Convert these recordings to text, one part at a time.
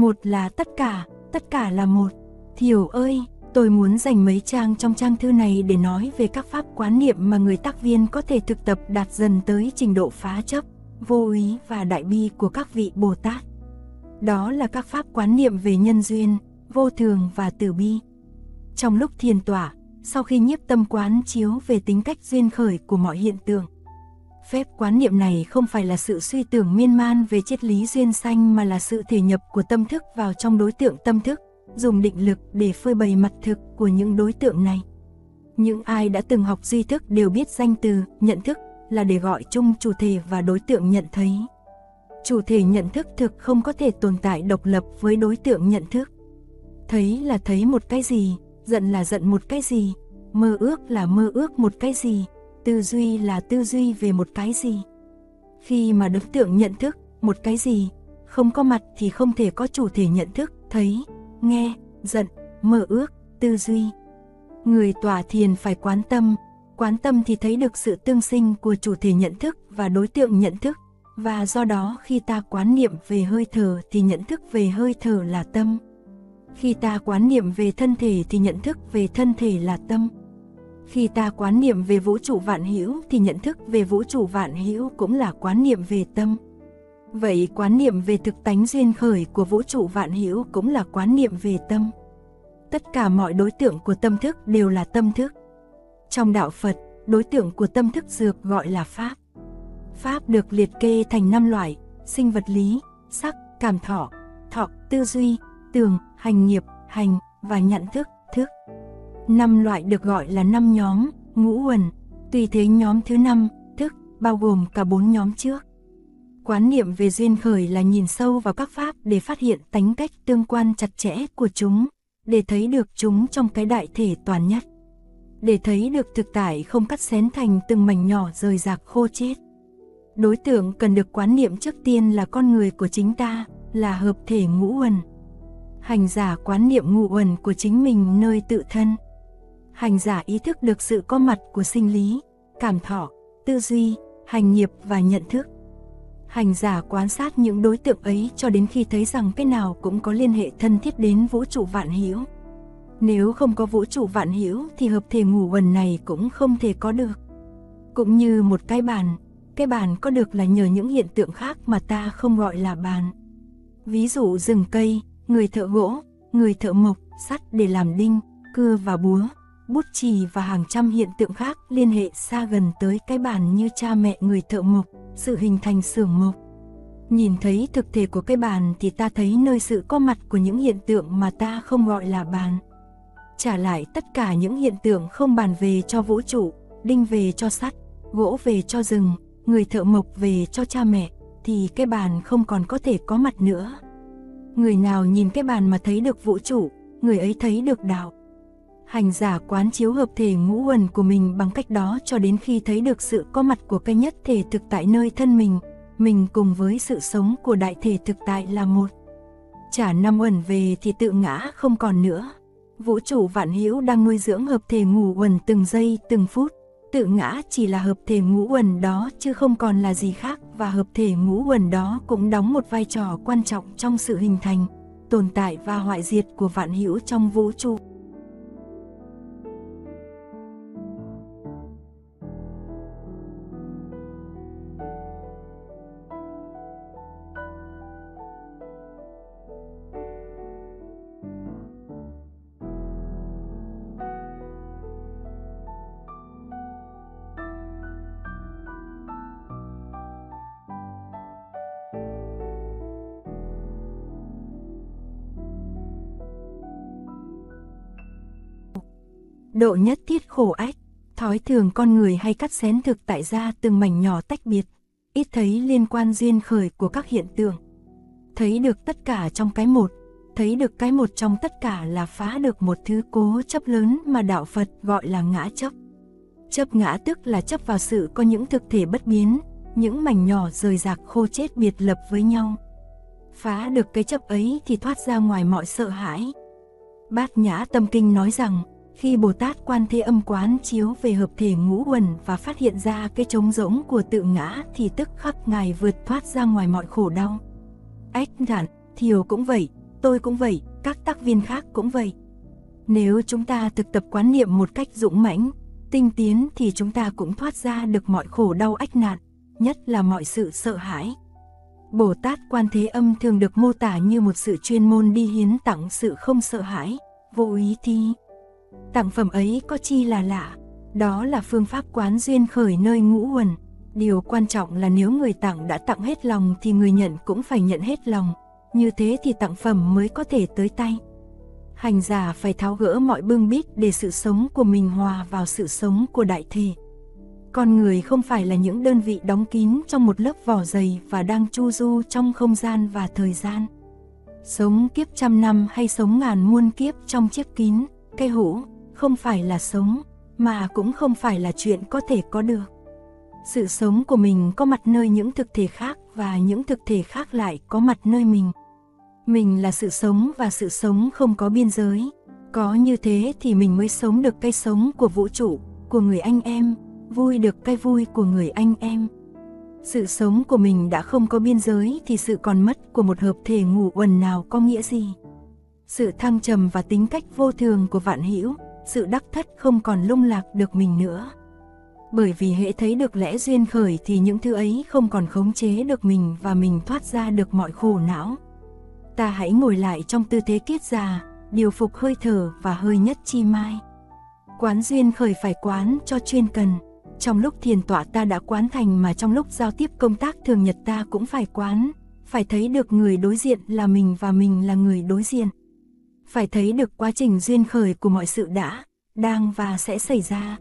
Một là tất cả, tất cả là một. Thiểu ơi, tôi muốn dành mấy trang trong trang thư này để nói về các pháp quán niệm mà người tác viên có thể thực tập đạt dần tới trình độ phá chấp, vô ý và đại bi của các vị Bồ Tát. Đó là các pháp quán niệm về nhân duyên, vô thường và tử bi. Trong lúc thiền tỏa, sau khi nhiếp tâm quán chiếu về tính cách duyên khởi của mọi hiện tượng, Phép quán niệm này không phải là sự suy tưởng miên man về triết lý duyên sanh mà là sự thể nhập của tâm thức vào trong đối tượng tâm thức, dùng định lực để phơi bày mặt thực của những đối tượng này. Những ai đã từng học duy thức đều biết danh từ nhận thức là để gọi chung chủ thể và đối tượng nhận thấy. Chủ thể nhận thức thực không có thể tồn tại độc lập với đối tượng nhận thức. Thấy là thấy một cái gì, giận là giận một cái gì, mơ ước là mơ ước một cái gì, Tư duy là tư duy về một cái gì. Khi mà đối tượng nhận thức một cái gì, không có mặt thì không thể có chủ thể nhận thức, thấy, nghe, giận, mơ ước, tư duy. Người tỏa thiền phải quán tâm, quán tâm thì thấy được sự tương sinh của chủ thể nhận thức và đối tượng nhận thức, và do đó khi ta quán niệm về hơi thở thì nhận thức về hơi thở là tâm. Khi ta quán niệm về thân thể thì nhận thức về thân thể là tâm. Khi ta quán niệm về vũ trụ vạn hữu thì nhận thức về vũ trụ vạn hữu cũng là quán niệm về tâm. Vậy quán niệm về thực tánh duyên khởi của vũ trụ vạn hữu cũng là quán niệm về tâm. Tất cả mọi đối tượng của tâm thức đều là tâm thức. Trong đạo Phật, đối tượng của tâm thức dược gọi là Pháp. Pháp được liệt kê thành năm loại, sinh vật lý, sắc, cảm thọ, thọ, tư duy, tường, hành nghiệp, hành và nhận thức, thức. Năm loại được gọi là năm nhóm, ngũ uẩn, tùy thế nhóm thứ năm, thức, bao gồm cả bốn nhóm trước. Quán niệm về duyên khởi là nhìn sâu vào các pháp để phát hiện tánh cách tương quan chặt chẽ của chúng, để thấy được chúng trong cái đại thể toàn nhất. Để thấy được thực tại không cắt xén thành từng mảnh nhỏ rời rạc khô chết. Đối tượng cần được quán niệm trước tiên là con người của chính ta, là hợp thể ngũ uẩn. Hành giả quán niệm ngũ uẩn của chính mình nơi tự thân hành giả ý thức được sự có mặt của sinh lý, cảm thọ, tư duy, hành nghiệp và nhận thức. Hành giả quan sát những đối tượng ấy cho đến khi thấy rằng cái nào cũng có liên hệ thân thiết đến vũ trụ vạn hữu. Nếu không có vũ trụ vạn hữu thì hợp thể ngủ quần này cũng không thể có được. Cũng như một cái bàn, cái bàn có được là nhờ những hiện tượng khác mà ta không gọi là bàn. Ví dụ rừng cây, người thợ gỗ, người thợ mộc, sắt để làm đinh, cưa và búa bút chì và hàng trăm hiện tượng khác liên hệ xa gần tới cái bàn như cha mẹ người thợ mộc, sự hình thành xưởng mộc. Nhìn thấy thực thể của cái bàn thì ta thấy nơi sự có mặt của những hiện tượng mà ta không gọi là bàn. Trả lại tất cả những hiện tượng không bàn về cho vũ trụ, đinh về cho sắt, gỗ về cho rừng, người thợ mộc về cho cha mẹ, thì cái bàn không còn có thể có mặt nữa. Người nào nhìn cái bàn mà thấy được vũ trụ, người ấy thấy được đạo hành giả quán chiếu hợp thể ngũ uẩn của mình bằng cách đó cho đến khi thấy được sự có mặt của cái nhất thể thực tại nơi thân mình, mình cùng với sự sống của đại thể thực tại là một. Trả năm uẩn về thì tự ngã không còn nữa. Vũ trụ vạn hữu đang nuôi dưỡng hợp thể ngũ uẩn từng giây từng phút. Tự ngã chỉ là hợp thể ngũ uẩn đó chứ không còn là gì khác và hợp thể ngũ uẩn đó cũng đóng một vai trò quan trọng trong sự hình thành, tồn tại và hoại diệt của vạn hữu trong vũ trụ. Độ nhất thiết khổ ách, thói thường con người hay cắt xén thực tại ra từng mảnh nhỏ tách biệt, ít thấy liên quan duyên khởi của các hiện tượng. Thấy được tất cả trong cái một, thấy được cái một trong tất cả là phá được một thứ cố chấp lớn mà đạo Phật gọi là ngã chấp. Chấp ngã tức là chấp vào sự có những thực thể bất biến, những mảnh nhỏ rời rạc khô chết biệt lập với nhau. Phá được cái chấp ấy thì thoát ra ngoài mọi sợ hãi. Bát Nhã Tâm Kinh nói rằng, khi Bồ Tát Quan Thế Âm quán chiếu về hợp thể ngũ quần và phát hiện ra cái trống rỗng của tự ngã thì tức khắc Ngài vượt thoát ra ngoài mọi khổ đau. Ách thản, thiều cũng vậy, tôi cũng vậy, các tác viên khác cũng vậy. Nếu chúng ta thực tập quán niệm một cách dũng mãnh, tinh tiến thì chúng ta cũng thoát ra được mọi khổ đau ách nạn, nhất là mọi sự sợ hãi. Bồ Tát Quan Thế Âm thường được mô tả như một sự chuyên môn đi hiến tặng sự không sợ hãi, vô ý thi. Tặng phẩm ấy có chi là lạ, đó là phương pháp quán duyên khởi nơi ngũ uẩn. Điều quan trọng là nếu người tặng đã tặng hết lòng thì người nhận cũng phải nhận hết lòng, như thế thì tặng phẩm mới có thể tới tay. Hành giả phải tháo gỡ mọi bưng bít để sự sống của mình hòa vào sự sống của đại thể. Con người không phải là những đơn vị đóng kín trong một lớp vỏ dày và đang chu du trong không gian và thời gian. Sống kiếp trăm năm hay sống ngàn muôn kiếp trong chiếc kín, cây hũ, không phải là sống, mà cũng không phải là chuyện có thể có được. Sự sống của mình có mặt nơi những thực thể khác và những thực thể khác lại có mặt nơi mình. Mình là sự sống và sự sống không có biên giới. Có như thế thì mình mới sống được cái sống của vũ trụ, của người anh em, vui được cái vui của người anh em. Sự sống của mình đã không có biên giới thì sự còn mất của một hợp thể ngủ quần nào có nghĩa gì? Sự thăng trầm và tính cách vô thường của vạn hữu, sự đắc thất không còn lung lạc được mình nữa. Bởi vì hệ thấy được lẽ duyên khởi thì những thứ ấy không còn khống chế được mình và mình thoát ra được mọi khổ não. Ta hãy ngồi lại trong tư thế kiết già, điều phục hơi thở và hơi nhất chi mai. Quán duyên khởi phải quán cho chuyên cần. Trong lúc thiền tọa ta đã quán thành mà trong lúc giao tiếp công tác thường nhật ta cũng phải quán. Phải thấy được người đối diện là mình và mình là người đối diện. Phải thấy được quá trình duyên khởi của mọi sự đã, đang và sẽ xảy ra.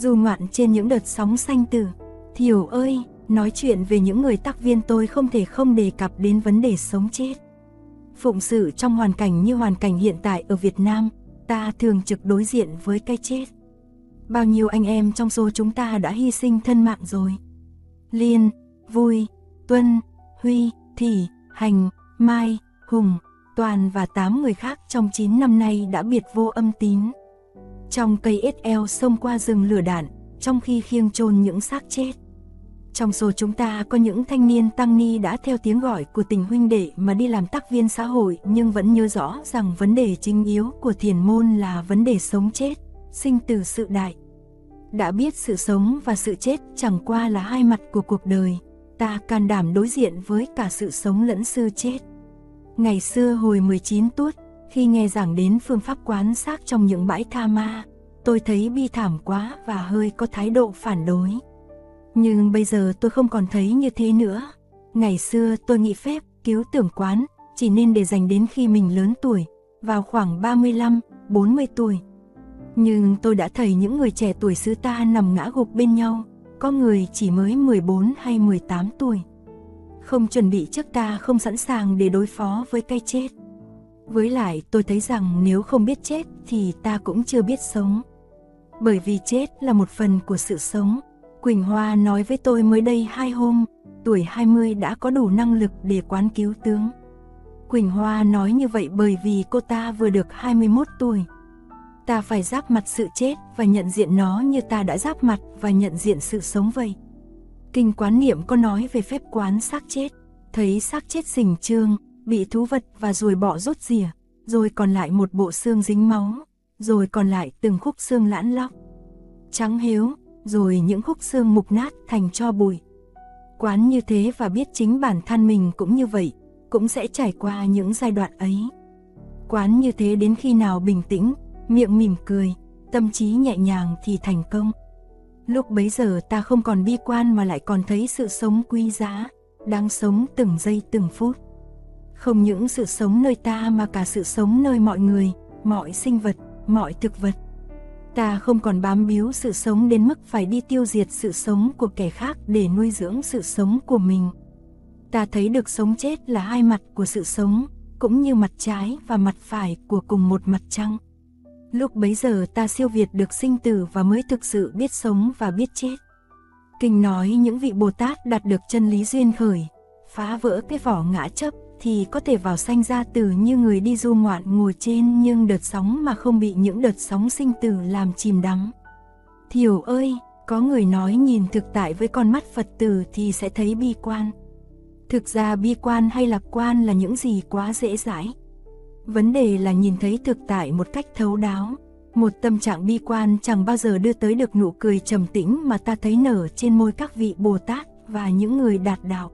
Dù ngoạn trên những đợt sóng xanh tử. Thiểu ơi, nói chuyện về những người tác viên tôi không thể không đề cập đến vấn đề sống chết. Phụng sự trong hoàn cảnh như hoàn cảnh hiện tại ở Việt Nam, ta thường trực đối diện với cái chết. Bao nhiêu anh em trong số chúng ta đã hy sinh thân mạng rồi. Liên, Vui, Tuân, Huy, Thị, Hành, Mai, Hùng, Toàn và 8 người khác trong 9 năm nay đã biệt vô âm tín trong cây SL xông qua rừng lửa đạn, trong khi khiêng chôn những xác chết. Trong số chúng ta có những thanh niên tăng ni đã theo tiếng gọi của tình huynh đệ mà đi làm tác viên xã hội nhưng vẫn nhớ rõ rằng vấn đề chính yếu của thiền môn là vấn đề sống chết, sinh từ sự đại. Đã biết sự sống và sự chết chẳng qua là hai mặt của cuộc đời, ta can đảm đối diện với cả sự sống lẫn sự chết. Ngày xưa hồi 19 tuốt, khi nghe giảng đến phương pháp quán sát trong những bãi tha ma, tôi thấy bi thảm quá và hơi có thái độ phản đối. Nhưng bây giờ tôi không còn thấy như thế nữa. Ngày xưa tôi nghĩ phép cứu tưởng quán chỉ nên để dành đến khi mình lớn tuổi, vào khoảng 35, 40 tuổi. Nhưng tôi đã thấy những người trẻ tuổi xứ ta nằm ngã gục bên nhau, có người chỉ mới 14 hay 18 tuổi. Không chuẩn bị trước ta không sẵn sàng để đối phó với cái chết. Với lại tôi thấy rằng nếu không biết chết thì ta cũng chưa biết sống. Bởi vì chết là một phần của sự sống. Quỳnh Hoa nói với tôi mới đây hai hôm, tuổi 20 đã có đủ năng lực để quán cứu tướng. Quỳnh Hoa nói như vậy bởi vì cô ta vừa được 21 tuổi. Ta phải giáp mặt sự chết và nhận diện nó như ta đã giáp mặt và nhận diện sự sống vậy. Kinh quán niệm có nói về phép quán xác chết, thấy xác chết sình trương, bị thú vật và ruồi bọ rốt rỉa, rồi còn lại một bộ xương dính máu, rồi còn lại từng khúc xương lãn lóc, trắng hiếu, rồi những khúc xương mục nát thành cho bụi. Quán như thế và biết chính bản thân mình cũng như vậy, cũng sẽ trải qua những giai đoạn ấy. Quán như thế đến khi nào bình tĩnh, miệng mỉm cười, tâm trí nhẹ nhàng thì thành công. Lúc bấy giờ ta không còn bi quan mà lại còn thấy sự sống quý giá, đang sống từng giây từng phút không những sự sống nơi ta mà cả sự sống nơi mọi người, mọi sinh vật, mọi thực vật. Ta không còn bám víu sự sống đến mức phải đi tiêu diệt sự sống của kẻ khác để nuôi dưỡng sự sống của mình. Ta thấy được sống chết là hai mặt của sự sống, cũng như mặt trái và mặt phải của cùng một mặt trăng. Lúc bấy giờ ta siêu việt được sinh tử và mới thực sự biết sống và biết chết. Kinh nói những vị Bồ Tát đạt được chân lý duyên khởi, phá vỡ cái vỏ ngã chấp thì có thể vào sanh ra tử như người đi du ngoạn ngồi trên nhưng đợt sóng mà không bị những đợt sóng sinh tử làm chìm đắm. Thiểu ơi, có người nói nhìn thực tại với con mắt Phật tử thì sẽ thấy bi quan. Thực ra bi quan hay lạc quan là những gì quá dễ dãi. Vấn đề là nhìn thấy thực tại một cách thấu đáo. Một tâm trạng bi quan chẳng bao giờ đưa tới được nụ cười trầm tĩnh mà ta thấy nở trên môi các vị Bồ Tát và những người đạt đạo.